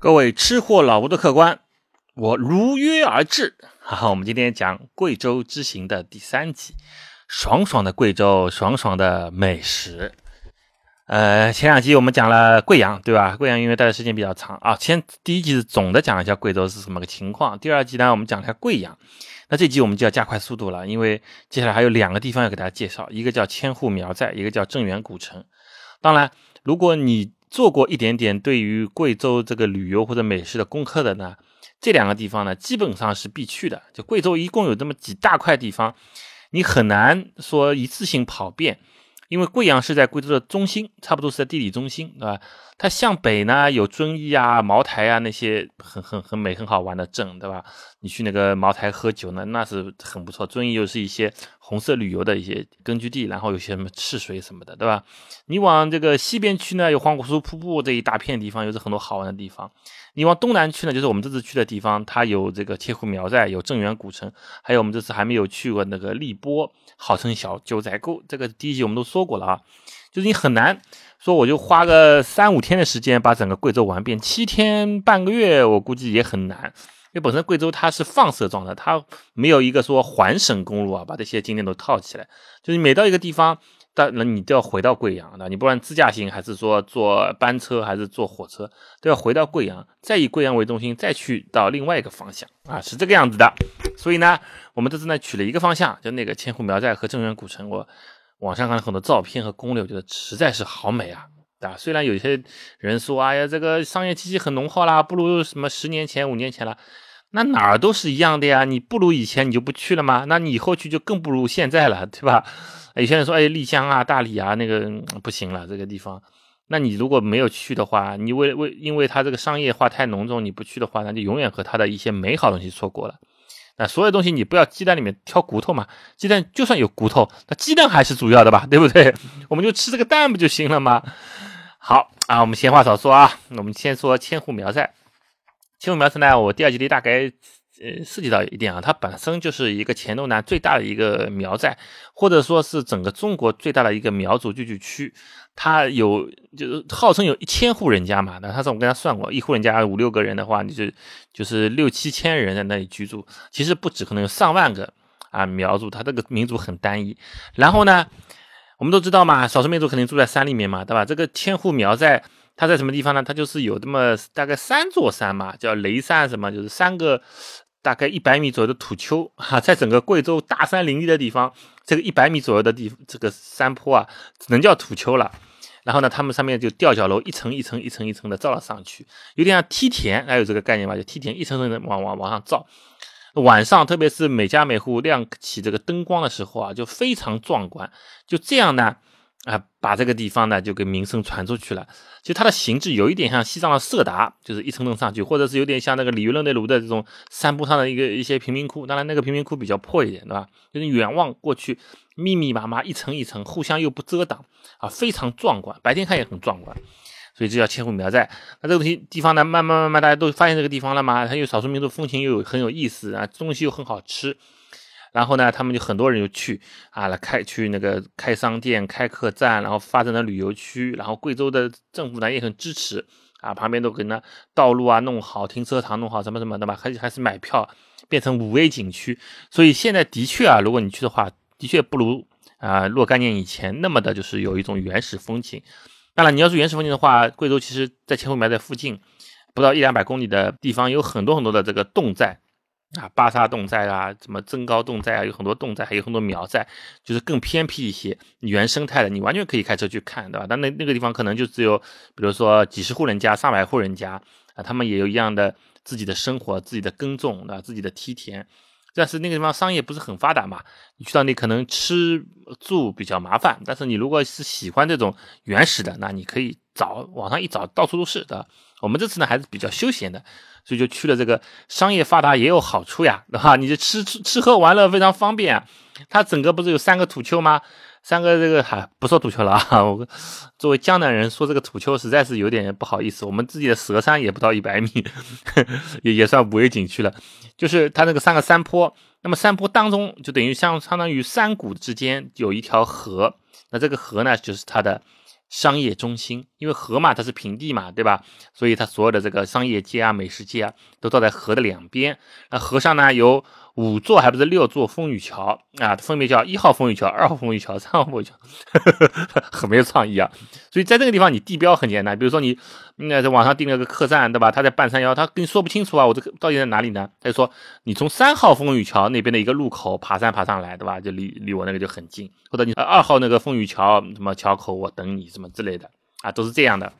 各位吃货老吴的客官，我如约而至。哈哈，我们今天讲贵州之行的第三集，爽爽的贵州，爽爽的美食。呃，前两集我们讲了贵阳，对吧？贵阳因为待的时间比较长啊。先第一集是总的讲一下贵州是什么个情况，第二集呢，我们讲一下贵阳。那这集我们就要加快速度了，因为接下来还有两个地方要给大家介绍，一个叫千户苗寨，一个叫镇远古城。当然，如果你做过一点点对于贵州这个旅游或者美食的功课的呢，这两个地方呢基本上是必去的。就贵州一共有这么几大块地方，你很难说一次性跑遍。因为贵阳是在贵州的中心，差不多是在地理中心，对吧？它向北呢有遵义啊、茅台啊那些很很很美、很好玩的镇，对吧？你去那个茅台喝酒呢，那是很不错。遵义又是一些红色旅游的一些根据地，然后有些什么赤水什么的，对吧？你往这个西边去呢，有黄果树瀑布这一大片地方，又是很多好玩的地方。你往东南去呢，就是我们这次去的地方，它有这个千户苗寨，有镇远古城，还有我们这次还没有去过那个荔波，号称小九寨沟。这个第一集我们都说过了啊，就是你很难说我就花个三五天的时间把整个贵州玩遍，七天半个月我估计也很难，因为本身贵州它是放射状的，它没有一个说环省公路啊，把这些景点都套起来，就是每到一个地方。那你都要回到贵阳的，你不管自驾行还是说坐班车还是坐火车，都要回到贵阳，再以贵阳为中心再去到另外一个方向啊，是这个样子的。所以呢，我们这次呢取了一个方向，就那个千户苗寨和镇远古城。我网上看了很多照片和攻略，我觉得实在是好美啊，啊？虽然有些人说，哎呀，这个商业气息很浓厚啦，不如什么十年前、五年前了，那哪儿都是一样的呀。你不如以前，你就不去了吗？那你以后去就更不如现在了，对吧？有些人说，哎，丽江啊、大理啊，那个不行了，这个地方。那你如果没有去的话，你为为因为它这个商业化太浓重，你不去的话，那就永远和它的一些美好东西错过了。那所有东西你不要鸡蛋里面挑骨头嘛，鸡蛋就算有骨头，那鸡蛋还是主要的吧，对不对？我们就吃这个蛋不就行了吗？好啊，我们闲话少说啊，我们先说千户苗寨。千户苗寨呢，我第二集里大概。呃，涉及到一点啊，它本身就是一个黔东南最大的一个苗寨，或者说是整个中国最大的一个苗族聚居区。它有就是号称有一千户人家嘛，那他说我跟他算过，一户人家五六个人的话，你就就是六七千人在那里居住。其实不止，可能有上万个啊苗族，他这个民族很单一。然后呢，我们都知道嘛，少数民族肯定住在山里面嘛，对吧？这个千户苗寨。它在什么地方呢？它就是有这么大概三座山嘛，叫雷山什么，就是三个。大概一百米左右的土丘 哈，在整个贵州大山林立的地方，这个一百米左右的地这个山坡啊，只能叫土丘了。然后呢，他们上面就吊脚楼一层一层一层一层的造了上去，有点像梯田，还有这个概念吧？就梯田一层层的往往往上造。晚上，特别是每家每户亮起这个灯光的时候啊，就非常壮观。就这样呢。啊，把这个地方呢就给名声传出去了。其实它的形制有一点像西藏的色达，就是一层层上去，或者是有点像那个里约热内卢的这种山坡上的一个一些贫民窟。当然，那个贫民窟比较破一点，对吧？就是远望过去，密密麻麻一层一层，互相又不遮挡啊，非常壮观。白天看也很壮观，所以这叫千户苗寨。那这个地地方呢，慢慢慢慢大家都发现这个地方了吗？它有少数民族风情，又有很有意思啊，东西又很好吃。然后呢，他们就很多人就去啊，来开去那个开商店、开客栈，然后发展了旅游区。然后贵州的政府呢也很支持啊，旁边都给那道路啊弄好，停车场弄好，什么什么的吧，还还是买票变成五 A 景区。所以现在的确啊，如果你去的话，的确不如啊若干年以前那么的，就是有一种原始风情。当然，你要是原始风情的话，贵州其实在千户苗寨附近不到一两百公里的地方，有很多很多的这个侗寨。啊，巴沙侗寨啊，什么增高侗寨啊，有很多侗寨，还有很多苗寨，就是更偏僻一些、原生态的，你完全可以开车去看，对吧？但那那个地方可能就只有，比如说几十户人家、上百户人家啊，他们也有一样的自己的生活、自己的耕种啊、自己的梯田，但是那个地方商业不是很发达嘛，你去到那可能吃住比较麻烦，但是你如果是喜欢这种原始的，那你可以找网上一找，到处都是的。我们这次呢还是比较休闲的。所以就去了这个商业发达也有好处呀，对吧？你这吃吃吃喝玩乐非常方便。它整个不是有三个土丘吗？三个这个还不说土丘了啊！我作为江南人说这个土丘实在是有点不好意思。我们自己的蛇山也不到一百米，也也算五 A 景区了。就是它那个三个山坡，那么山坡当中就等于像相当于山谷之间有一条河，那这个河呢就是它的商业中心，因为河嘛，它是平地嘛，对吧？所以它所有的这个商业街啊、美食街啊，都造在河的两边。那河上呢有五座，还不是六座风雨桥啊，分别叫一号风雨桥、二号风雨桥、三号风雨桥，呵 呵很没有创意啊。所以在这个地方，你地标很简单，比如说你那在网上订了个客栈，对吧？他在半山腰，他跟你说不清楚啊，我这个到底在哪里呢？他就说你从三号风雨桥那边的一个路口爬山爬上来，对吧？就离离我那个就很近，或者你二号那个风雨桥什么桥口我等你什么之类的啊，都是这样的。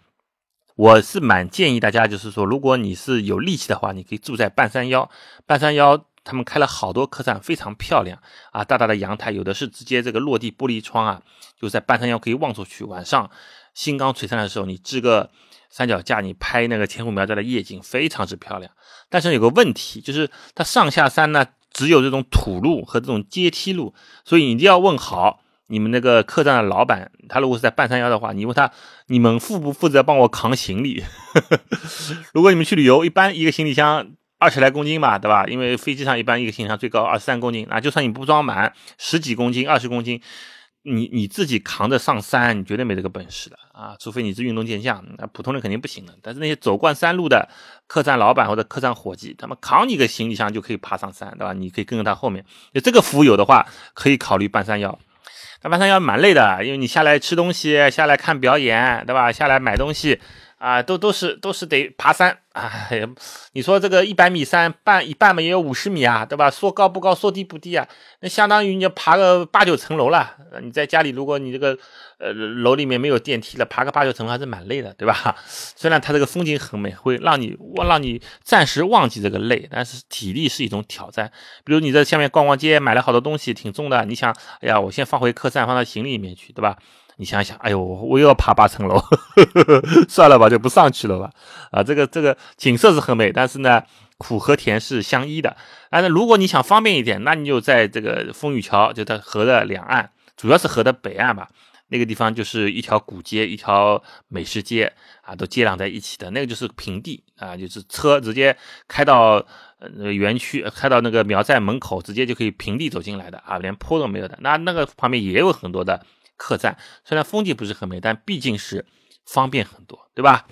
我是蛮建议大家，就是说，如果你是有力气的话，你可以住在半山腰，半山腰。他们开了好多客栈，非常漂亮啊！大大的阳台，有的是直接这个落地玻璃窗啊，就在半山腰可以望出去。晚上星光璀璨的时候，你支个三脚架，你拍那个千户苗寨的夜景，非常之漂亮。但是有个问题，就是它上下山呢，只有这种土路和这种阶梯路，所以你一定要问好你们那个客栈的老板，他如果是在半山腰的话，你问他，你们负不负责帮我扛行李？如果你们去旅游，一般一个行李箱。二十来公斤吧，对吧？因为飞机上一般一个行李箱最高二十三公斤，那就算你不装满十几公斤、二十公斤，你你自己扛着上山，你绝对没这个本事的啊！除非你是运动健将，那普通人肯定不行的。但是那些走惯山路的客栈老板或者客栈伙计，他们扛你个行李箱就可以爬上山，对吧？你可以跟着他后面。就这个服务有的话，可以考虑半山腰。但半山腰蛮累的，因为你下来吃东西，下来看表演，对吧？下来买东西。啊，都都是都是得爬山啊！你说这个一百米山半一半嘛，也有五十米啊，对吧？说高不高，说低不低啊，那相当于你要爬个八九层楼了。你在家里，如果你这个呃楼里面没有电梯了，爬个八九层还是蛮累的，对吧？虽然它这个风景很美，会让你忘让你暂时忘记这个累，但是体力是一种挑战。比如你在下面逛逛街，买了好多东西，挺重的，你想，哎呀，我先放回客栈，放到行李里面去，对吧？你想想，哎呦，我又要爬八层楼，算了吧，就不上去了吧。啊，这个这个景色是很美，但是呢，苦和甜是相依的。但是如果你想方便一点，那你就在这个风雨桥，就在河的两岸，主要是河的北岸吧。那个地方就是一条古街，一条美食街啊，都接壤在一起的。那个就是平地啊，就是车直接开到呃园区，开到那个苗寨门口，直接就可以平地走进来的啊，连坡都没有的。那那个旁边也有很多的。客栈虽然风景不是很美，但毕竟是方便很多，对吧？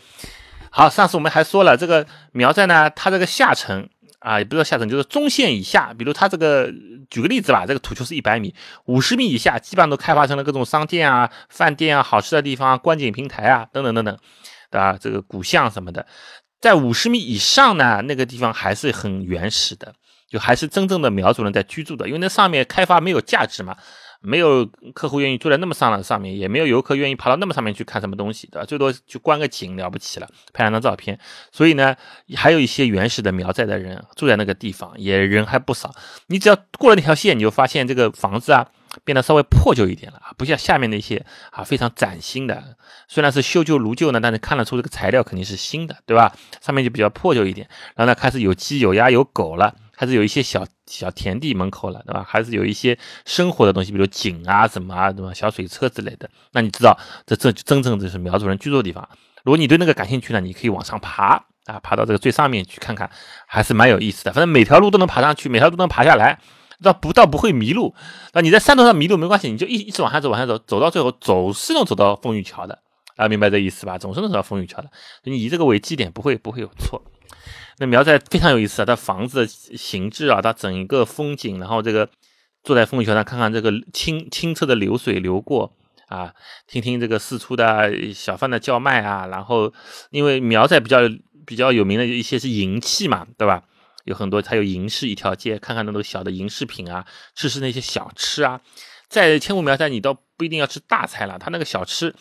好，上次我们还说了这个苗寨呢，它这个下沉啊，也不知道下沉，就是中线以下，比如它这个，举个例子吧，这个土丘是一百米，五十米以下基本上都开发成了各种商店啊、饭店啊、好吃的地方、观景平台啊等等等等，对吧？这个古巷什么的，在五十米以上呢，那个地方还是很原始的，就还是真正的苗族人在居住的，因为那上面开发没有价值嘛。没有客户愿意住在那么上的上面，也没有游客愿意爬到那么上面去看什么东西，对吧？最多去观个景了不起了，拍两张照片。所以呢，还有一些原始的苗寨的人住在那个地方，也人还不少。你只要过了那条线，你就发现这个房子啊变得稍微破旧一点了，不像下面那些啊非常崭新的。虽然是修旧如旧呢，但是看得出这个材料肯定是新的，对吧？上面就比较破旧一点。然后呢，开始有鸡有鸭有狗了。还是有一些小小田地门口了，对吧？还是有一些生活的东西，比如井啊、什么啊、什么小水车之类的。那你知道，这这真正这是苗族人居住的地方。如果你对那个感兴趣呢，你可以往上爬啊，爬到这个最上面去看看，还是蛮有意思的。反正每条路都能爬上去，每条都能爬下来，倒不倒不会迷路。那你在山头上迷路没关系，你就一一直往下走，往下走，走到最后总是能走到风雨桥的啊，明白这意思吧？总是能找到风雨桥的，你以这个为基点，不会不会有错。那苗寨非常有意思啊，它房子的形制啊，它整一个风景，然后这个坐在风雨桥上看看这个清清澈的流水流过啊，听听这个四处的小贩的叫卖啊，然后因为苗寨比较比较有名的一些是银器嘛，对吧？有很多它有银饰一条街，看看那种小的银饰品啊，吃吃那些小吃啊，在千户苗寨你倒不一定要吃大菜了，它那个小吃。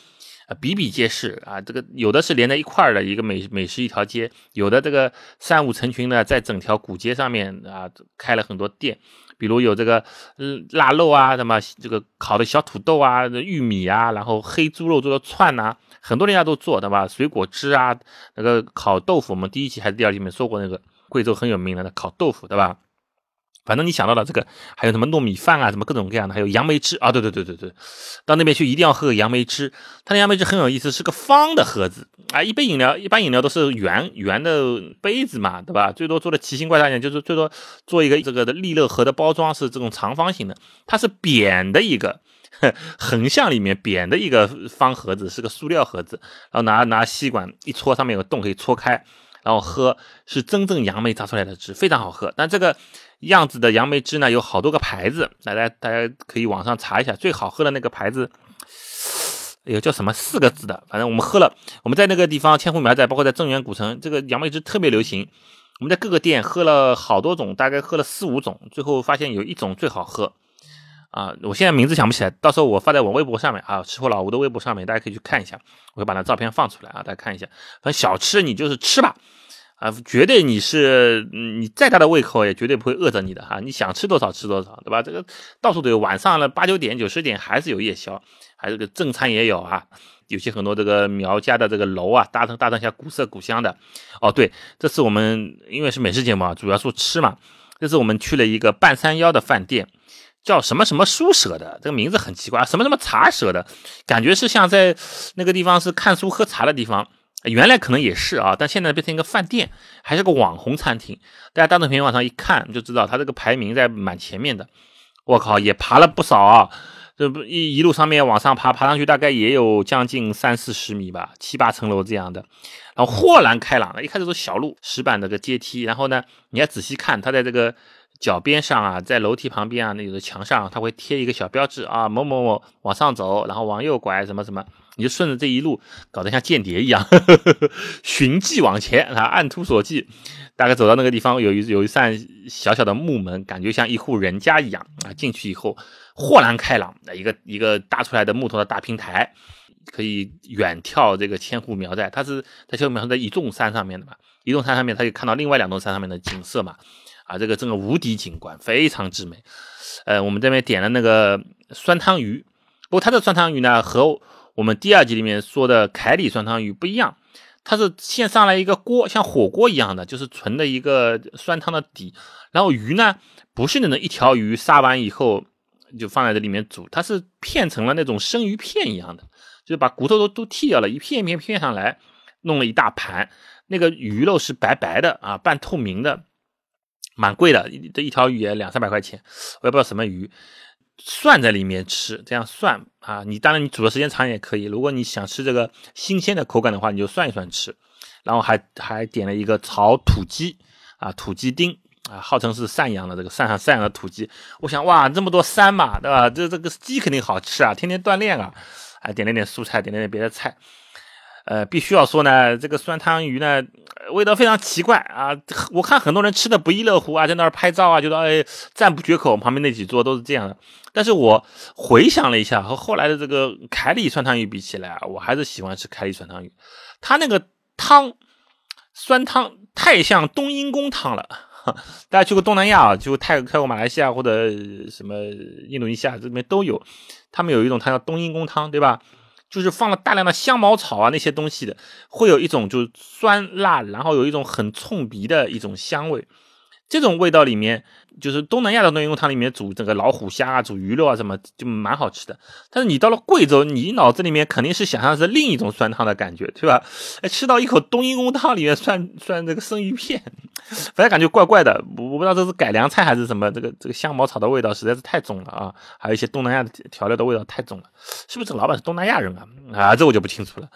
啊，比比皆是啊！这个有的是连在一块儿的一个美美食一条街，有的这个三五成群的在整条古街上面啊开了很多店，比如有这个嗯腊肉啊，什么这个烤的小土豆啊、玉米啊，然后黑猪肉做的串呐，很多人家都做的吧？水果汁啊，那个烤豆腐，我们第一期还是第二期里面说过那个贵州很有名的那烤豆腐，对吧？反正你想到了这个，还有什么糯米饭啊，什么各种各样的，还有杨梅汁啊，对对对对对，到那边去一定要喝杨梅汁。它的杨梅汁很有意思，是个方的盒子啊。一杯饮料，一般饮料都是圆圆的杯子嘛，对吧？最多做的奇形怪状一点，就是最多做一个这个的利乐盒的包装是这种长方形的，它是扁的一个，横向里面扁的一个方盒子，是个塑料盒子，然后拿拿吸管一戳，上面有个洞可以戳开，然后喝是真正杨梅榨出来的汁，非常好喝。但这个样子的杨梅汁呢，有好多个牌子，大家大家可以网上查一下，最好喝的那个牌子，哎呦叫什么四个字的，反正我们喝了，我们在那个地方千户苗寨，包括在正源古城，这个杨梅汁特别流行。我们在各个店喝了好多种，大概喝了四五种，最后发现有一种最好喝。啊，我现在名字想不起来，到时候我发在我微博上面啊，吃货老吴的微博上面，大家可以去看一下，我会把那照片放出来啊，大家看一下。反正小吃你就是吃吧，啊，绝对你是你再大的胃口也绝对不会饿着你的哈，你想吃多少吃多少，对吧？这个到处都有，晚上了八九点九十点还是有夜宵，还有个正餐也有啊，有些很多这个苗家的这个楼啊，搭成搭成像古色古香的。哦，对，这次我们因为是美食节目啊，主要说吃嘛，这次我们去了一个半山腰的饭店。叫什么什么书舍的，这个名字很奇怪，什么什么茶舍的感觉是像在那个地方是看书喝茶的地方，原来可能也是啊，但现在变成一个饭店，还是个网红餐厅。大家大众点评网上一看就知道，它这个排名在蛮前面的。我靠，也爬了不少啊，这不一一路上面往上爬，爬上去大概也有将近三四十米吧，七八层楼这样的，然后豁然开朗了，一开始是小路石板的个阶梯，然后呢，你要仔细看，它在这个。脚边上啊，在楼梯旁边啊，那有的墙上，它会贴一个小标志啊，某某某往上走，然后往右拐，什么什么，你就顺着这一路，搞得像间谍一样，循迹往前啊，按图索骥，大概走到那个地方，有一有一扇小小的木门，感觉像一户人家一样啊，进去以后豁然开朗，一个一个搭出来的木头的大平台，可以远眺这个千户苗寨，它是在千户苗寨一众山上面的嘛，一众山上面，它就看到另外两座山上面的景色嘛。啊，这个真的无敌景观，非常之美。呃，我们这边点了那个酸汤鱼，不过它的酸汤鱼呢和我们第二集里面说的凯里酸汤鱼不一样，它是先上来一个锅，像火锅一样的，就是纯的一个酸汤的底，然后鱼呢不是那种一条鱼杀完以后就放在这里面煮，它是片成了那种生鱼片一样的，就是把骨头都都剔掉了，一片一片片上来，弄了一大盘，那个鱼肉是白白的啊，半透明的。蛮贵的，这一条鱼也两三百块钱，我也不知道什么鱼，涮在里面吃，这样涮啊，你当然你煮的时间长也可以，如果你想吃这个新鲜的口感的话，你就涮一涮吃，然后还还点了一个炒土鸡啊，土鸡丁啊，号称是赡养的这个赡养赡养的土鸡，我想哇，这么多山嘛，对吧？这这个鸡肯定好吃啊，天天锻炼啊，还点了点蔬菜，点了点别的菜。呃，必须要说呢，这个酸汤鱼呢，味道非常奇怪啊！我看很多人吃的不亦乐乎啊，在那儿拍照啊，觉得哎赞不绝口。旁边那几桌都是这样的。但是我回想了一下，和后来的这个凯里酸汤鱼比起来啊，我还是喜欢吃凯里酸汤鱼。它那个汤酸汤太像冬阴功汤了。大家去过东南亚啊，就泰泰国、马来西亚或者什么印度尼西亚这边都有，他们有一种汤叫冬阴功汤，对吧？就是放了大量的香茅草啊那些东西的，会有一种就是酸辣，然后有一种很冲鼻的一种香味。这种味道里面，就是东南亚的冬阴功汤里面煮这个老虎虾啊、煮鱼肉啊什么，就蛮好吃的。但是你到了贵州，你脑子里面肯定是想象是另一种酸汤的感觉，对吧？哎，吃到一口冬阴功汤里面涮涮这个生鱼片，反正感觉怪怪的。我我不知道这是改良菜还是什么，这个这个香茅草的味道实在是太重了啊！还有一些东南亚的调料的味道太重了，是不是这老板是东南亚人啊？啊，这我就不清楚了。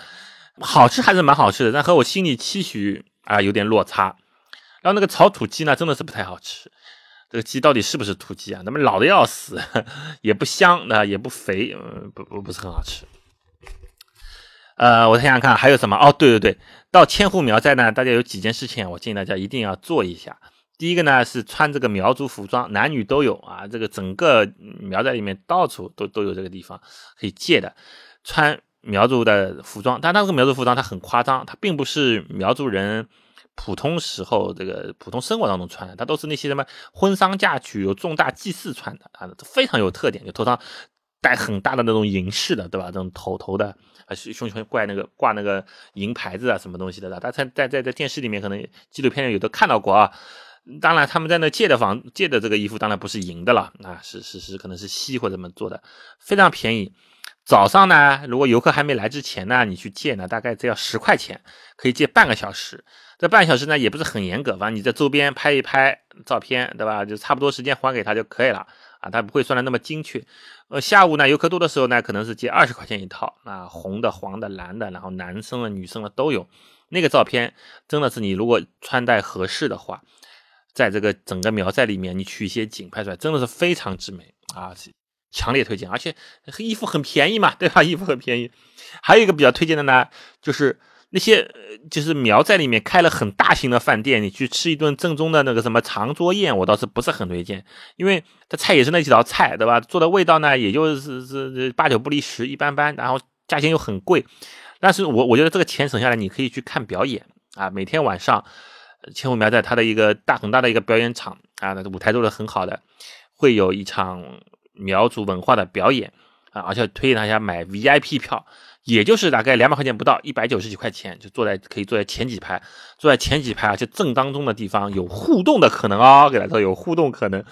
好吃还是蛮好吃的，但和我心里期许啊有点落差。然后那个炒土鸡呢，真的是不太好吃。这个鸡到底是不是土鸡啊？那么老的要死，也不香啊，也不肥，不不不是很好吃。呃，我想想看还有什么？哦，对对对，到千户苗寨呢，大家有几件事情，我建议大家一定要做一下。第一个呢是穿这个苗族服装，男女都有啊。这个整个苗寨里面到处都都有这个地方可以借的，穿苗族的服装。但那个苗族服装它很夸张，它并不是苗族人。普通时候，这个普通生活当中穿的，它都是那些什么婚丧嫁娶、有重大祭祀穿的啊，非常有特点。就头上戴很大的那种银饰的，对吧？这种头头的，还是胸前挂那个挂那个银牌子啊，什么东西的？大家在在在在电视里面可能纪录片里有都看到过啊。当然，他们在那借的房借的这个衣服，当然不是银的了，啊，是是是，可能是锡或者什么做的，非常便宜。早上呢，如果游客还没来之前呢，你去借呢，大概只要十块钱，可以借半个小时。这半小时呢也不是很严格，反正你在周边拍一拍照片，对吧？就差不多时间还给他就可以了啊，他不会算的那么精确。呃，下午呢游客多的时候呢，可能是借二十块钱一套，啊，红的、黄的、蓝的，然后男生的、女生的都有。那个照片真的是你如果穿戴合适的话，在这个整个苗寨里面，你取一些景拍出来，真的是非常之美啊！强烈推荐，而且衣服很便宜嘛，对吧？衣服很便宜。还有一个比较推荐的呢，就是那些就是苗寨里面开了很大型的饭店，你去吃一顿正宗的那个什么长桌宴，我倒是不是很推荐，因为它菜也是那几道菜，对吧？做的味道呢，也就是是八九不离十，一般般，然后价钱又很贵。但是我我觉得这个钱省下来，你可以去看表演啊，每天晚上千户苗寨它的一个大很大的一个表演场啊，那个舞台做的很好的，会有一场。苗族文化的表演啊，而且推荐大家买 VIP 票，也就是大概两百块钱不到，一百九十几块钱就坐在可以坐在前几排，坐在前几排啊，就正当中的地方有互动的可能哦，给大家说有互动可能。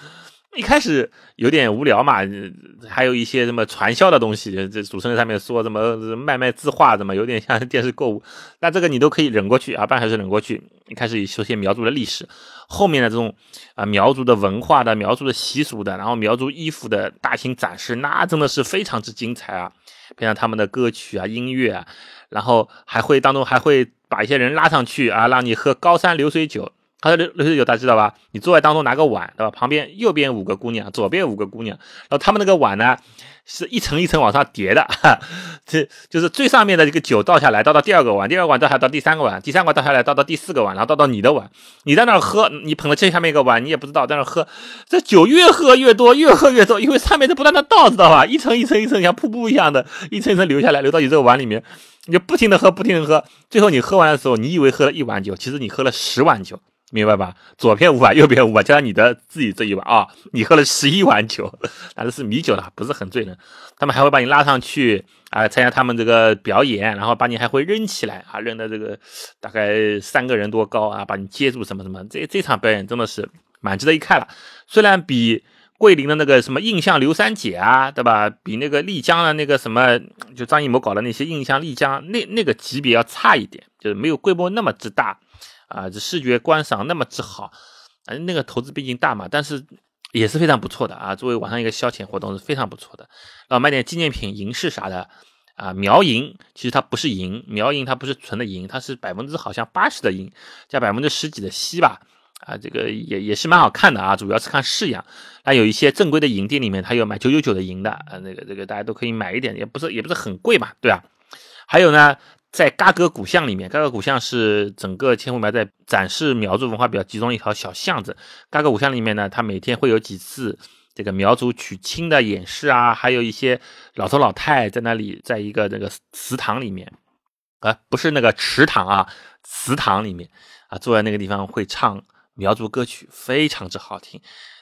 一开始有点无聊嘛，还有一些什么传销的东西，这主持人上面说什么卖卖字画，怎么有点像电视购物，那这个你都可以忍过去啊，半小时忍过去。一开始说些苗族的历史，后面的这种啊苗族的文化的、苗族的习俗的，然后苗族衣服的大型展示，那真的是非常之精彩啊，配上他们的歌曲啊、音乐啊，然后还会当中还会把一些人拉上去啊，让你喝高山流水酒。他说：“流流水酒大知道吧？你坐在当中拿个碗，对吧？旁边右边五个姑娘，左边五个姑娘，然后他们那个碗呢，是一层一层往上叠的，这就是最上面的这个酒倒下来，倒到第二个碗，第二个碗倒下来到第三个碗，第三个碗倒下来倒到第四个碗，然后倒到你的碗，你在那儿喝，你捧着这下面一个碗，你也不知道在那儿喝，这酒越喝越多，越喝越多，因为上面在不断的倒，知道吧？一层一层一层像瀑布一样的，一层一层流下来，流到你这个碗里面，你就不停的喝，不停的喝，最后你喝完的时候，你以为喝了一碗酒，其实你喝了十碗酒。”明白吧？左边五碗，右边五碗，加上你的自己这一碗啊，你喝了十一碗酒，那这是米酒了，不是很醉人。他们还会把你拉上去啊，参加他们这个表演，然后把你还会扔起来啊，扔的这个大概三个人多高啊，把你接住什么什么。这这场表演真的是蛮值得一看了。虽然比桂林的那个什么印象刘三姐啊，对吧？比那个丽江的那个什么，就张艺谋搞的那些印象丽江那那个级别要差一点，就是没有规模那么之大。啊，这视觉观赏那么之好，啊，那个投资毕竟大嘛，但是也是非常不错的啊。作为晚上一个消遣活动是非常不错的。然后买点纪念品、银饰啥的啊，苗银其实它不是银，苗银它不是纯的银，它是百分之好像八十的银加百分之十几的锡吧，啊，这个也也是蛮好看的啊，主要是看式样。那有一些正规的银店里面，它有买九九九的银的，啊，那个这个大家都可以买一点，也不是也不是很贵嘛，对吧？还有呢。在嘎格古巷里面，嘎格古巷是整个千户苗寨展示苗族文化比较集中一条小巷子。嘎格古巷里面呢，它每天会有几次这个苗族娶亲的演示啊，还有一些老头老太在那里，在一个那个祠堂里面啊，不是那个池塘啊，祠堂里面啊，坐在那个地方会唱苗族歌曲，非常之好听。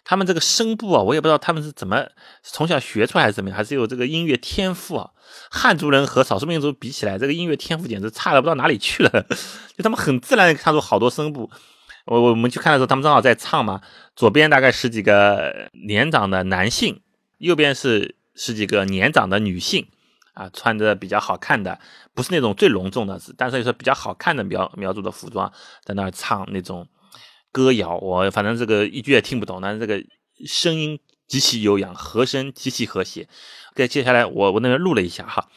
他们这个声部啊，我也不知道他们是怎么从小学出来还是怎么样，还是有这个音乐天赋啊。汉族人和少数民族比起来，这个音乐天赋简直差了不知道哪里去了。就他们很自然的唱出好多声部。我我们去看的时候，他们正好在唱嘛。左边大概十几个年长的男性，右边是十几个年长的女性啊，穿着比较好看的，不是那种最隆重的，但是说比较好看的苗苗族的服装，在那儿唱那种。歌谣，我反正这个一句也听不懂，但是这个声音极其悠扬，和声极其和谐。OK，接下来我我那边录了一下哈，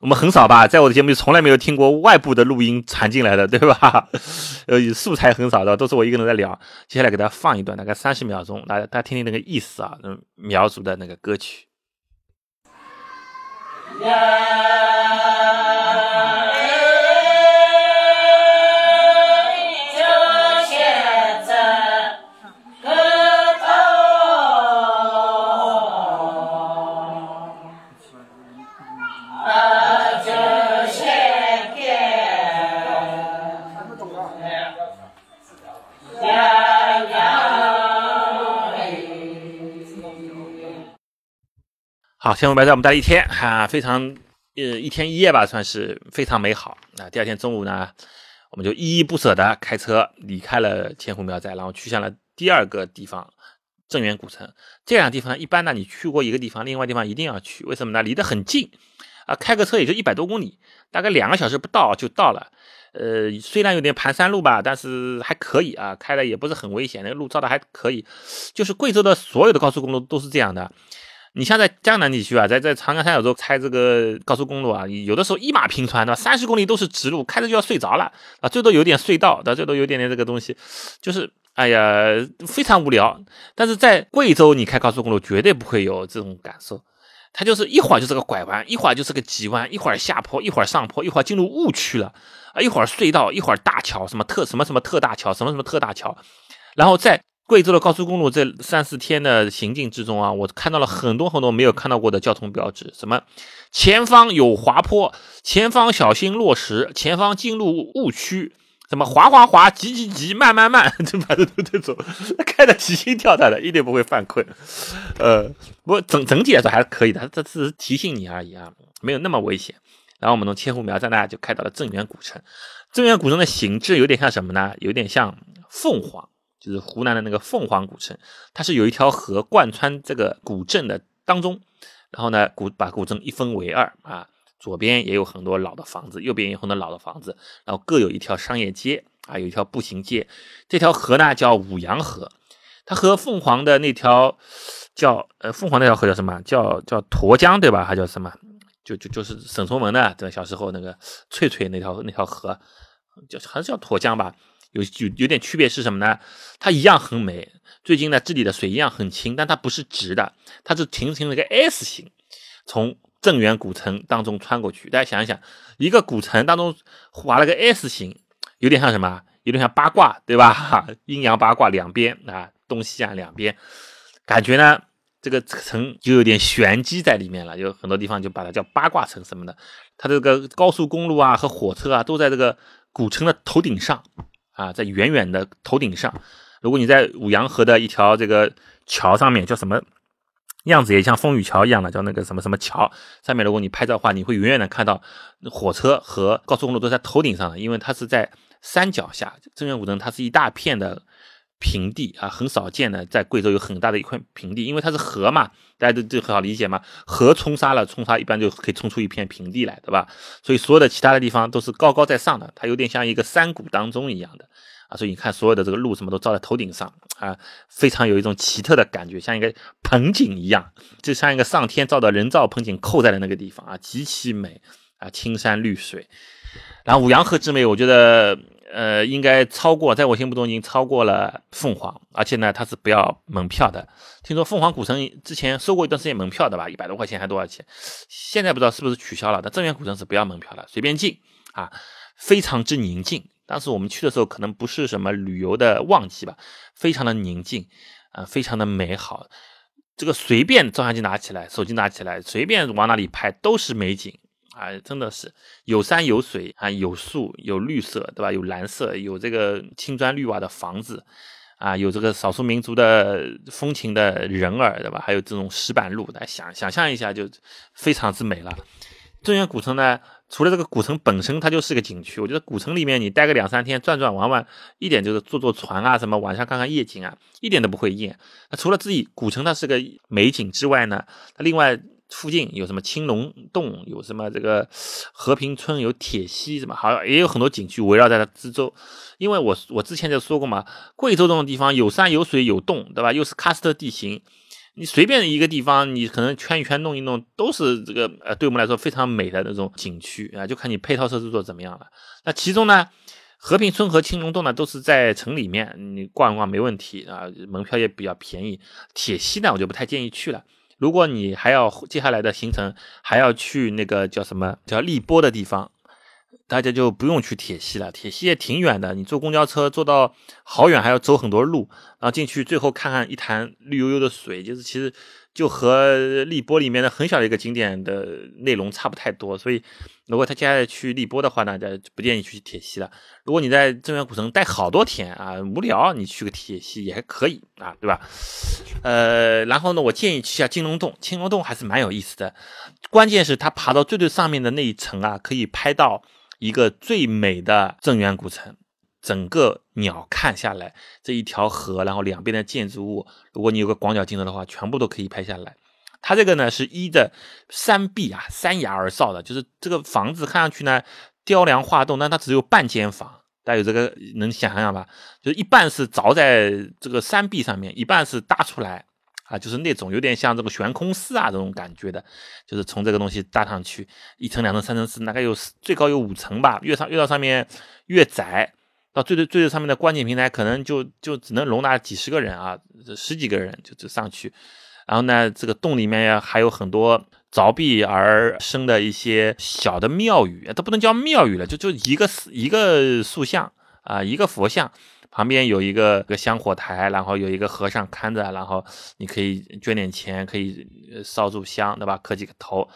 我们很少吧，在我的节目里从来没有听过外部的录音传进来的，对吧？呃，素材很少的，都是我一个人在聊。接下来给大家放一段，大概三十秒钟，大家大家听听那个意思啊，苗族的那个歌曲。好，千户苗寨我们待一天哈，非常呃一天一夜吧，算是非常美好。那第二天中午呢，我们就依依不舍的开车离开了千户苗寨，然后去向了第二个地方镇远古城。这两个地方一般呢，你去过一个地方，另外地方一定要去，为什么呢？离得很近啊，开个车也就一百多公里，大概两个小时不到就到了。呃，虽然有点盘山路吧，但是还可以啊，开的也不是很危险，那个路造的还可以。就是贵州的所有的高速公路都是这样的。你像在江南地区啊，在在长江三角洲开这个高速公路啊，有的时候一马平川，对吧？三十公里都是直路，开着就要睡着了啊，最多有点隧道，对，最多有点点这个东西，就是哎呀，非常无聊。但是在贵州，你开高速公路绝对不会有这种感受。它就是一会儿就是个拐弯，一会儿就是个急弯，一会儿下坡，一会儿上坡，一会儿进入雾区了啊，一会儿隧道，一会儿大桥，什么特什么什么特大桥，什么什么特大桥。然后在贵州的高速公路这三四天的行进之中啊，我看到了很多很多没有看到过的交通标志，什么前方有滑坡，前方小心落石，前方进入误区。什么滑滑滑，急急急，慢慢慢，就反正都这种，开的提心吊胆的，一点不会犯困。呃，不过整整体来说还是可以的，这只是提醒你而已啊，没有那么危险。然后我们从千户苗寨呢就开到了镇远古城。镇远古城的形制有点像什么呢？有点像凤凰，就是湖南的那个凤凰古城，它是有一条河贯穿这个古镇的当中，然后呢古把古镇一分为二啊。左边也有很多老的房子，右边也有很多老的房子，然后各有一条商业街啊，有一条步行街。这条河呢叫五羊河，它和凤凰的那条叫呃凤凰那条河叫什么？叫叫沱江对吧？还叫什么？就就就是沈从文的这小时候那个翠翠那条那条河，叫还是叫沱江吧？有有有点区别是什么呢？它一样很美，最近呢这里的水一样很清，但它不是直的，它是形成了一个 S 型，从。镇远古城当中穿过去，大家想一想，一个古城当中划了个 S 型，有点像什么？有点像八卦，对吧？阴阳八卦两边啊，东西岸两边，感觉呢，这个城就有点玄机在里面了。有很多地方就把它叫八卦城什么的。它这个高速公路啊和火车啊都在这个古城的头顶上啊，在远远的头顶上。如果你在五羊河的一条这个桥上面，叫什么？样子也像风雨桥一样的，叫那个什么什么桥。上面如果你拍照的话，你会远远的看到火车和高速公路都在头顶上的，因为它是在山脚下。正元古城它是一大片的平地啊，很少见的，在贵州有很大的一块平地，因为它是河嘛，大家都都很好理解嘛。河冲沙了，冲沙一般就可以冲出一片平地来，对吧？所以所有的其他的地方都是高高在上的，它有点像一个山谷当中一样的。啊，所以你看，所有的这个路什么都照在头顶上啊，非常有一种奇特的感觉，像一个盆景一样，就像一个上天造的人造盆景扣在了那个地方啊，极其美啊，青山绿水。然后五羊河之美，我觉得呃应该超过，在我心目中已经超过了凤凰，而且呢它是不要门票的。听说凤凰古城之前收过一段时间门票的吧，一百多块钱还多少钱？现在不知道是不是取消了。但镇远古城是不要门票的，随便进啊，非常之宁静。当时我们去的时候，可能不是什么旅游的旺季吧，非常的宁静，啊，非常的美好。这个随便照相机拿起来，手机拿起来，随便往哪里拍都是美景啊，真的是有山有水啊，有树有绿色，对吧？有蓝色，有这个青砖绿瓦的房子啊，有这个少数民族的风情的人儿，对吧？还有这种石板路，大家想想象一下，就非常之美了。镇远古城呢？除了这个古城本身，它就是个景区。我觉得古城里面你待个两三天，转转玩玩，一点就是坐坐船啊，什么晚上看看夜景啊，一点都不会厌。那除了自己古城它是个美景之外呢，它另外附近有什么青龙洞，有什么这个和平村，有铁西，什么好像也有很多景区围绕在它之周。因为我我之前就说过嘛，贵州这种地方有山有水有洞，对吧？又是喀斯特地形。你随便一个地方，你可能圈一圈弄一弄，都是这个呃，对我们来说非常美的那种景区啊，就看你配套设施做怎么样了。那其中呢，和平村和青龙洞呢都是在城里面，你逛一逛没问题啊，门票也比较便宜。铁西呢，我就不太建议去了。如果你还要接下来的行程还要去那个叫什么叫荔波的地方。大家就不用去铁西了，铁西也挺远的，你坐公交车坐到好远，还要走很多路，然后进去最后看看一潭绿油油的水，就是其实就和荔波里面的很小的一个景点的内容差不太多。所以如果他接下来去荔波的话呢，就不建议去铁西了。如果你在镇远古城待好多天啊，无聊，你去个铁西也还可以啊，对吧？呃，然后呢，我建议去下金龙洞，金龙洞还是蛮有意思的，关键是他爬到最最上面的那一层啊，可以拍到。一个最美的镇远古城，整个鸟看下来，这一条河，然后两边的建筑物，如果你有个广角镜头的话，全部都可以拍下来。它这个呢是依着山壁啊、山崖而造的，就是这个房子看上去呢雕梁画栋，但它只有半间房。大家有这个能想象吧？就是一半是凿在这个山壁上面，一半是搭出来啊，就是那种有点像这个悬空寺啊这种感觉的，就是从这个东西搭上去，一层、两层、三层、四，大概有最高有五层吧。越上越到上面越窄，到最最最上面的观景平台，可能就就只能容纳几十个人啊，十几个人就就上去。然后呢，这个洞里面还有很多。凿壁而生的一些小的庙宇，都不能叫庙宇了，就就一个一个塑像啊，一个佛像。旁边有一个个香火台，然后有一个和尚看着，然后你可以捐点钱，可以烧柱香，对吧？磕几个头，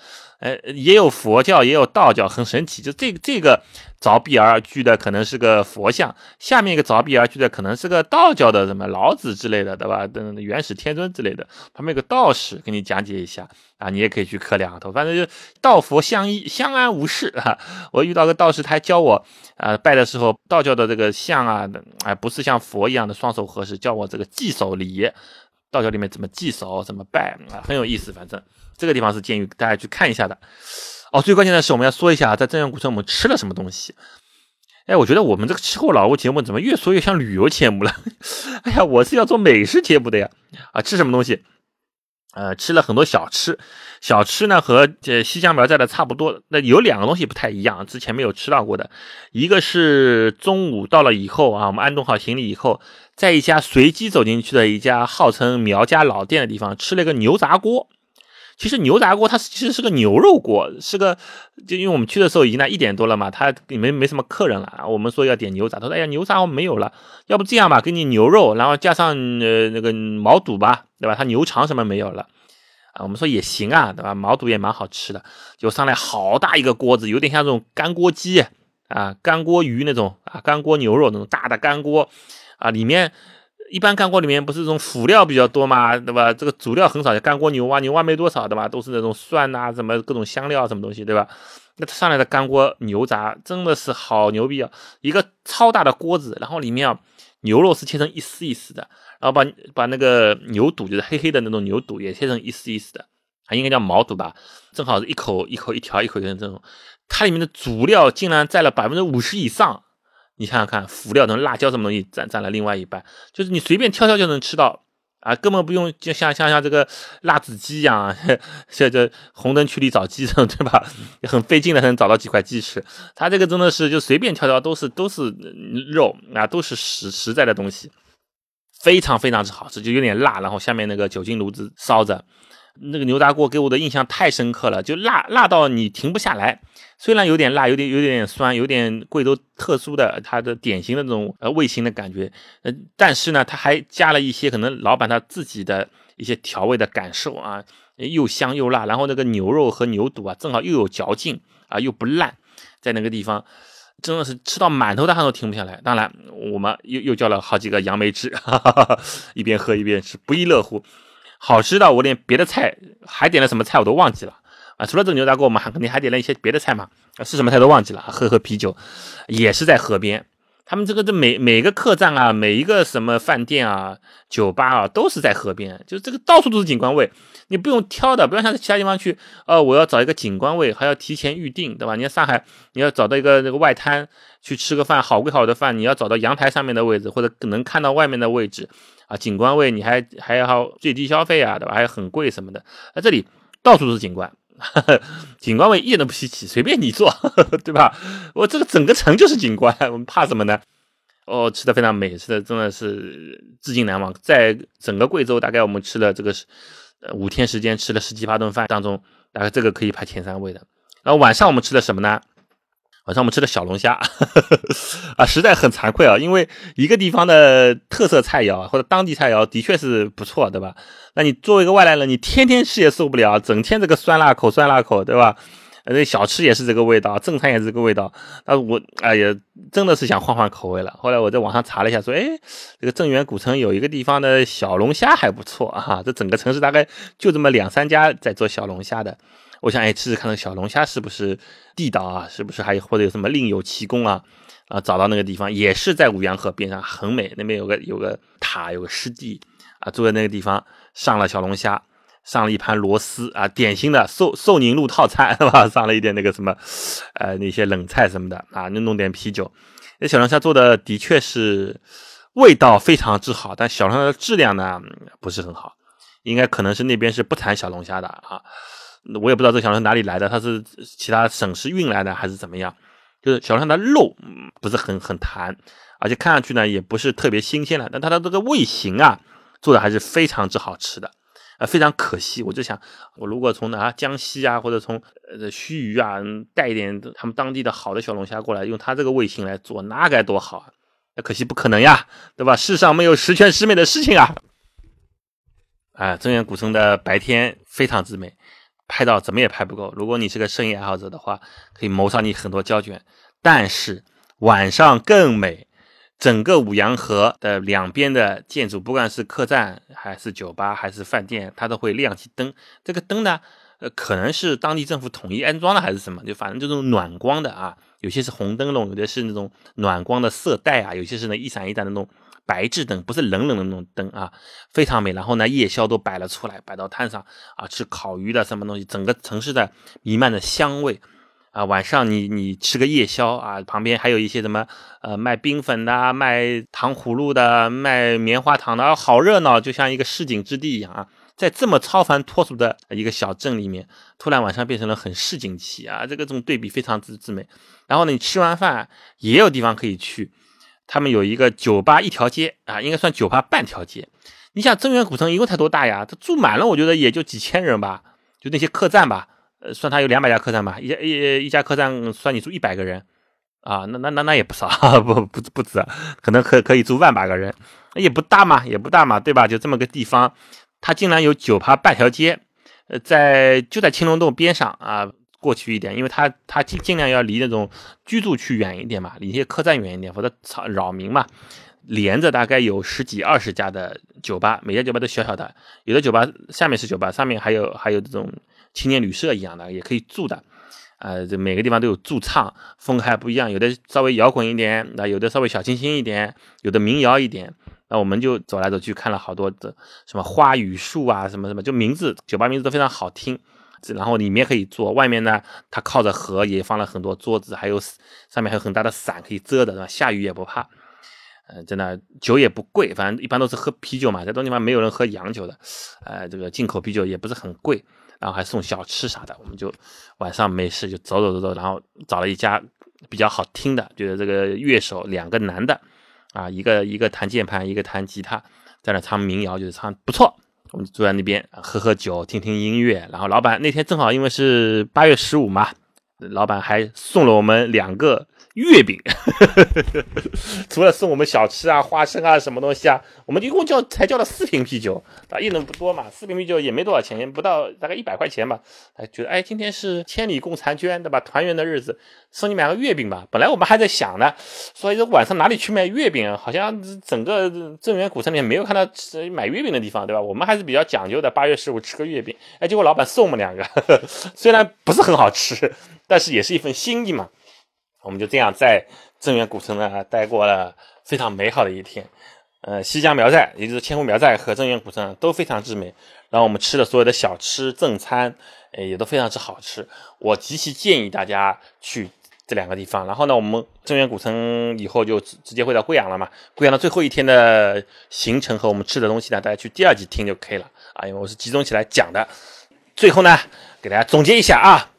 呃，也有佛教，也有道教，很神奇。就这个这个凿壁而居的可能是个佛像，下面一个凿壁而居的可能是个道教的什么老子之类的，对吧？等元始天尊之类的，旁边有个道士给你讲解一下啊，你也可以去磕两个头，反正就道佛相依，相安无事啊。我遇到个道士，他教我啊，拜的时候道教的这个像啊，哎不。不是像佛一样的双手合十，教我这个祭手礼，道教里面怎么祭手，怎么拜啊，很有意思。反正这个地方是建议大家去看一下的。哦，最关键的是我们要说一下，在镇远古城我们吃了什么东西。哎，我觉得我们这个吃货老屋节目怎么越说越像旅游节目了？哎呀，我是要做美食节目的呀！啊，吃什么东西？呃，吃了很多小吃，小吃呢和这西江苗寨的差不多。那有两个东西不太一样，之前没有吃到过的。一个是中午到了以后啊，我们安顿好行李以后，在一家随机走进去的一家号称苗家老店的地方，吃了个牛杂锅。其实牛杂锅它其实是个牛肉锅，是个就因为我们去的时候已经在一点多了嘛，它里面没什么客人了。我们说要点牛杂，他说哎呀牛杂我没有了，要不这样吧，给你牛肉，然后加上呃那个毛肚吧。对吧？它牛肠什么没有了啊？我们说也行啊，对吧？毛肚也蛮好吃的，就上来好大一个锅子，有点像这种干锅鸡啊，干锅鱼那种啊，干锅牛肉那种大的干锅啊，里面一般干锅里面不是这种辅料比较多嘛，对吧？这个主料很少，干锅牛蛙，牛蛙没多少，对吧？都是那种蒜呐，什么各种香料什么东西，对吧？那上来的干锅牛杂真的是好牛逼啊！一个超大的锅子，然后里面啊牛肉是切成一丝一丝的。然后把把那个牛肚，就是黑黑的那种牛肚，也切成一丝一丝的，还应该叫毛肚吧？正好是一口一口一条一口的这种，它里面的主料竟然占了百分之五十以上，你想想看，辅料能辣椒什么东西占占了另外一半，就是你随便挑挑就能吃到啊，根本不用就像像像这个辣子鸡一样，像这红灯区里找鸡这种，对吧？很费劲的才能找到几块鸡翅，它这个真的是就随便挑挑都是都是肉啊，都是实实在的东西。非常非常之好吃，就有点辣，然后下面那个酒精炉子烧着，那个牛杂锅给我的印象太深刻了，就辣辣到你停不下来。虽然有点辣，有点有点酸，有点贵州特殊的它的典型的这种呃味型的感觉，呃，但是呢，它还加了一些可能老板他自己的一些调味的感受啊，又香又辣，然后那个牛肉和牛肚啊，正好又有嚼劲啊，又不烂，在那个地方。真的是吃到满头大汗都停不下来。当然，我们又又叫了好几个杨梅汁，一边喝一边吃，不亦乐乎。好吃的，我连别的菜还点了什么菜我都忘记了啊！除了这个牛杂锅，我们还肯定还点了一些别的菜嘛，是什么菜都忘记了。喝喝啤酒，也是在河边。他们这个这每每个客栈啊，每一个什么饭店啊、酒吧啊，都是在河边，就这个到处都是景观位，你不用挑的，不要像其他地方去，呃，我要找一个景观位，还要提前预定，对吧？你看上海，你要找到一个那个外滩去吃个饭，好贵好的饭，你要找到阳台上面的位置，或者能看到外面的位置啊，景观位你还还要最低消费啊，对吧？还很贵什么的，那这里到处都是景观。景观位一点都不稀奇，随便你坐，对吧？我这个整个城就是景观，我们怕什么呢？哦，吃的非常美，吃的真的是至今难忘。在整个贵州，大概我们吃了这个呃五天时间，吃了十七八顿饭当中，大概这个可以排前三位的。然后晚上我们吃的什么呢？晚上我们吃的小龙虾，啊，实在很惭愧啊，因为一个地方的特色菜肴或者当地菜肴的确是不错，对吧？那你作为一个外来人，你天天吃也受不了，整天这个酸辣口酸辣口，对吧？那小吃也是这个味道，正餐也是这个味道。那我哎呀，真的是想换换口味了。后来我在网上查了一下，说，哎，这个镇远古城有一个地方的小龙虾还不错啊，这整个城市大概就这么两三家在做小龙虾的。我想哎，试试看那个小龙虾是不是地道啊？是不是还有或者有什么另有奇功啊？啊，找到那个地方也是在五羊河边上，很美。那边有个有个塔，有个湿地啊，坐在那个地方上了小龙虾，上了一盘螺丝啊，典型的寿寿宁路套餐 是吧？上了一点那个什么，呃，那些冷菜什么的啊，弄弄点啤酒。那小龙虾做的的确是味道非常之好，但小龙虾的质量呢不是很好，应该可能是那边是不产小龙虾的啊。我也不知道这小龙虾哪里来的，它是其他省市运来的还是怎么样？就是小龙虾的肉不是很很弹，而且看上去呢也不是特别新鲜的，但它的这个味型啊做的还是非常之好吃的。呃，非常可惜，我就想，我如果从哪江西啊，或者从呃盱眙啊带一点他们当地的好的小龙虾过来，用它这个味型来做，那该多好啊！那可惜不可能呀，对吧？世上没有十全十美的事情啊！啊，增源古城的白天非常之美，拍到怎么也拍不够。如果你是个摄影爱好者的话，可以谋上你很多胶卷。但是晚上更美。整个五羊河的两边的建筑，不管是客栈还是酒吧还是饭店，它都会亮起灯。这个灯呢，呃，可能是当地政府统一安装的还是什么，就反正这种暖光的啊，有些是红灯笼，有的是那种暖光的色带啊，有些是那一闪一闪的那种白炽灯，不是冷冷的那种灯啊，非常美。然后呢，夜宵都摆了出来，摆到摊上啊，吃烤鱼的什么东西，整个城市的弥漫的香味。啊，晚上你你吃个夜宵啊，旁边还有一些什么呃卖冰粉的、卖糖葫芦的、卖棉花糖的，好热闹，就像一个市井之地一样啊。在这么超凡脱俗的一个小镇里面，突然晚上变成了很市井气啊，这个这种对比非常之之美。然后呢，你吃完饭也有地方可以去，他们有一个酒吧一条街啊，应该算酒吧半条街。你想增源古城一共才多大呀？它住满了，我觉得也就几千人吧，就那些客栈吧。呃，算它有两百家客栈吧，一家一一家客栈算你住一百个人，啊，那那那那也不少，不不不止，可能可可以住万把个人，也不大嘛，也不大嘛，对吧？就这么个地方，它竟然有酒吧半条街，呃，在就在青龙洞边上啊，过去一点，因为它它尽尽量要离那种居住区远一点嘛，离那些客栈远一点，否则吵扰民嘛。连着大概有十几二十家的酒吧，每家酒吧都小小的，有的酒吧下面是酒吧，上面还有还有这种。青年旅社一样的也可以住的，呃，这每个地方都有驻唱，风格还不一样，有的稍微摇滚一点，那有的稍微小清新一点，有的民谣一点。那我们就走来走去看了好多的什么花语树啊，什么什么，就名字酒吧名字都非常好听。然后里面可以坐，外面呢它靠着河，也放了很多桌子，还有上面还有很大的伞可以遮的，是吧？下雨也不怕。呃，真的酒也不贵，反正一般都是喝啤酒嘛，在这种地方没有人喝洋酒的，呃，这个进口啤酒也不是很贵。然后还送小吃啥的，我们就晚上没事就走走走走，然后找了一家比较好听的，觉得这个乐手两个男的，啊，一个一个弹键盘，一个弹吉他，在那唱民谣，就是唱不错。我们坐在那边喝喝酒，听听音乐。然后老板那天正好因为是八月十五嘛，老板还送了我们两个。月饼，除了送我们小吃啊、花生啊什么东西啊，我们一共叫才叫了四瓶啤酒啊，一人不多嘛，四瓶啤酒也没多少钱，不到大概一百块钱吧。哎，觉得哎，今天是千里共婵娟，对吧？团圆的日子，送你买个月饼吧。本来我们还在想呢，说这晚上哪里去买月饼？好像整个镇元古城里面没有看到买月饼的地方，对吧？我们还是比较讲究的，八月十五吃个月饼。哎，结果老板送我们两个，虽然不是很好吃，但是也是一份心意嘛。我们就这样在镇远古城呢待过了非常美好的一天，呃，西江苗寨，也就是千户苗寨和镇远古城都非常之美。然后我们吃的所有的小吃正餐，呃，也都非常之好吃。我极其建议大家去这两个地方。然后呢，我们镇远古城以后就直直接回到贵阳了嘛。贵阳的最后一天的行程和我们吃的东西呢，大家去第二集听就可以了啊，因为我是集中起来讲的。最后呢，给大家总结一下啊，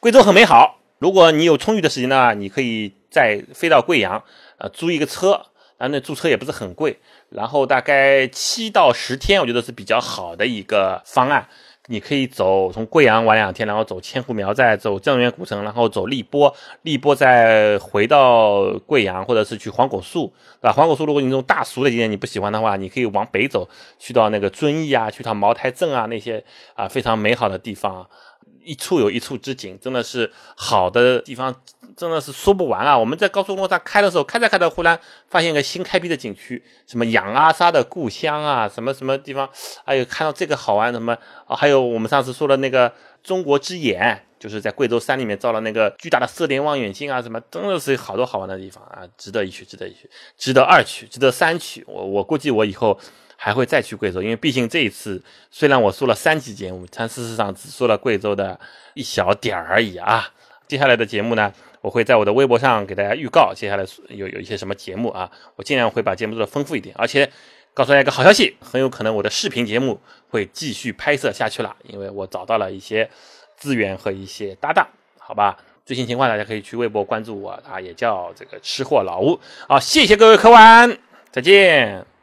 贵州很美好。如果你有充裕的时间呢，你可以再飞到贵阳，呃，租一个车，啊，那租车也不是很贵，然后大概七到十天，我觉得是比较好的一个方案。你可以走从贵阳玩两天，然后走千户苗寨，走正源古城，然后走荔波，荔波再回到贵阳，或者是去黄果树，对吧？黄果树如果你这种大俗的景点你不喜欢的话，你可以往北走，去到那个遵义啊，去到茅台镇啊那些啊非常美好的地方。一处有一处之景，真的是好的地方，真的是说不完啊！我们在高速公路上开的时候，开着开着，忽然发现一个新开辟的景区，什么杨阿沙的故乡啊，什么什么地方，还有看到这个好玩什么啊？还有我们上次说的那个中国之眼，就是在贵州山里面造了那个巨大的射电望远镜啊，什么真的是好多好玩的地方啊，值得一去，值得一去，值得二去，值得三去。我我估计我以后还会再去贵州，因为毕竟这一次虽然我说了三集节目，但事实上只说了贵州的一小点而已啊。接下来的节目呢，我会在我的微博上给大家预告，接下来有有一些什么节目啊，我尽量会把节目做的丰富一点，而且告诉大家一个好消息，很有可能我的视频节目会继续拍摄下去了，因为我找到了一些资源和一些搭档，好吧。最新情况，大家可以去微博关注我啊，也叫这个吃货老吴好，谢谢各位客官，再见。